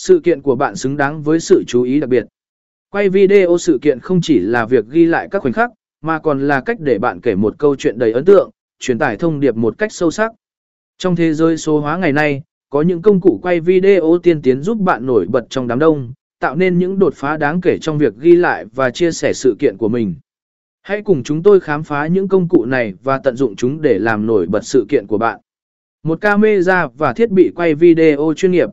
Sự kiện của bạn xứng đáng với sự chú ý đặc biệt. Quay video sự kiện không chỉ là việc ghi lại các khoảnh khắc, mà còn là cách để bạn kể một câu chuyện đầy ấn tượng, truyền tải thông điệp một cách sâu sắc. Trong thế giới số hóa ngày nay, có những công cụ quay video tiên tiến giúp bạn nổi bật trong đám đông, tạo nên những đột phá đáng kể trong việc ghi lại và chia sẻ sự kiện của mình. Hãy cùng chúng tôi khám phá những công cụ này và tận dụng chúng để làm nổi bật sự kiện của bạn. Một camera và thiết bị quay video chuyên nghiệp.